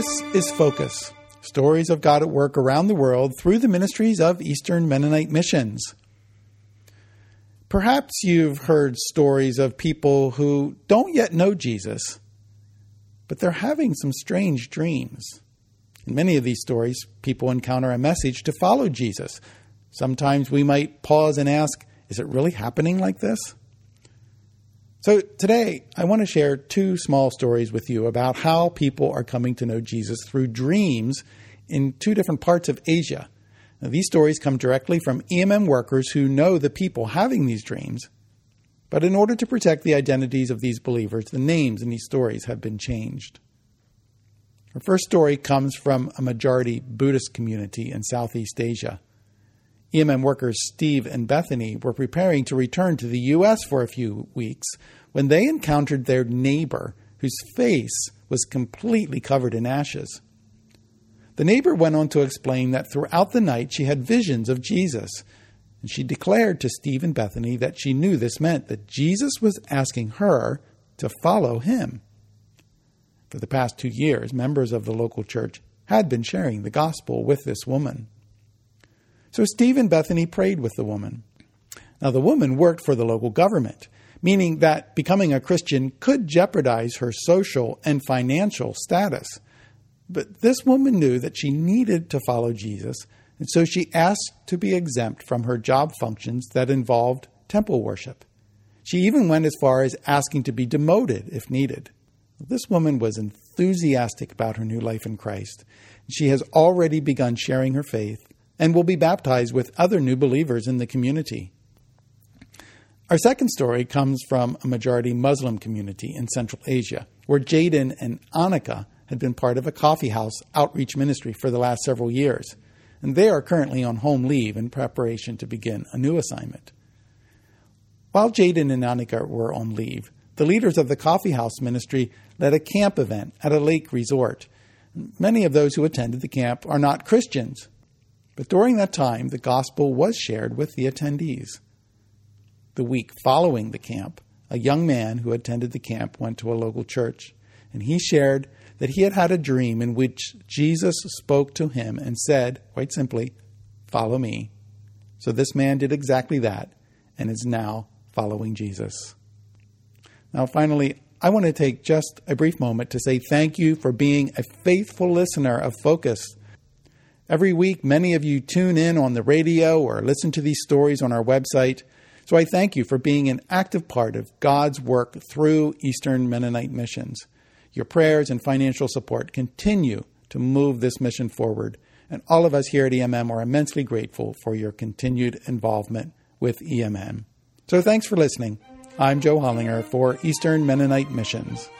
This is Focus Stories of God at Work Around the World through the ministries of Eastern Mennonite Missions. Perhaps you've heard stories of people who don't yet know Jesus, but they're having some strange dreams. In many of these stories, people encounter a message to follow Jesus. Sometimes we might pause and ask, is it really happening like this? So today, I want to share two small stories with you about how people are coming to know Jesus through dreams in two different parts of Asia. Now, these stories come directly from EMM workers who know the people having these dreams. But in order to protect the identities of these believers, the names in these stories have been changed. Our first story comes from a majority Buddhist community in Southeast Asia. EMM workers Steve and Bethany were preparing to return to the U.S. for a few weeks when they encountered their neighbor, whose face was completely covered in ashes. The neighbor went on to explain that throughout the night she had visions of Jesus, and she declared to Steve and Bethany that she knew this meant that Jesus was asking her to follow him. For the past two years, members of the local church had been sharing the gospel with this woman. So Steve and Bethany prayed with the woman. Now, the woman worked for the local government, meaning that becoming a Christian could jeopardize her social and financial status. But this woman knew that she needed to follow Jesus, and so she asked to be exempt from her job functions that involved temple worship. She even went as far as asking to be demoted if needed. This woman was enthusiastic about her new life in Christ. And she has already begun sharing her faith and will be baptized with other new believers in the community. Our second story comes from a majority Muslim community in Central Asia, where Jaden and Annika had been part of a coffee house outreach ministry for the last several years, and they are currently on home leave in preparation to begin a new assignment. While Jaden and Annika were on leave, the leaders of the coffee house ministry led a camp event at a lake resort. Many of those who attended the camp are not Christians, but during that time, the gospel was shared with the attendees. The week following the camp, a young man who attended the camp went to a local church, and he shared that he had had a dream in which Jesus spoke to him and said, quite simply, Follow me. So this man did exactly that and is now following Jesus. Now, finally, I want to take just a brief moment to say thank you for being a faithful listener of Focus Every week, many of you tune in on the radio or listen to these stories on our website. So I thank you for being an active part of God's work through Eastern Mennonite Missions. Your prayers and financial support continue to move this mission forward, and all of us here at EMM are immensely grateful for your continued involvement with EMM. So thanks for listening. I'm Joe Hollinger for Eastern Mennonite Missions.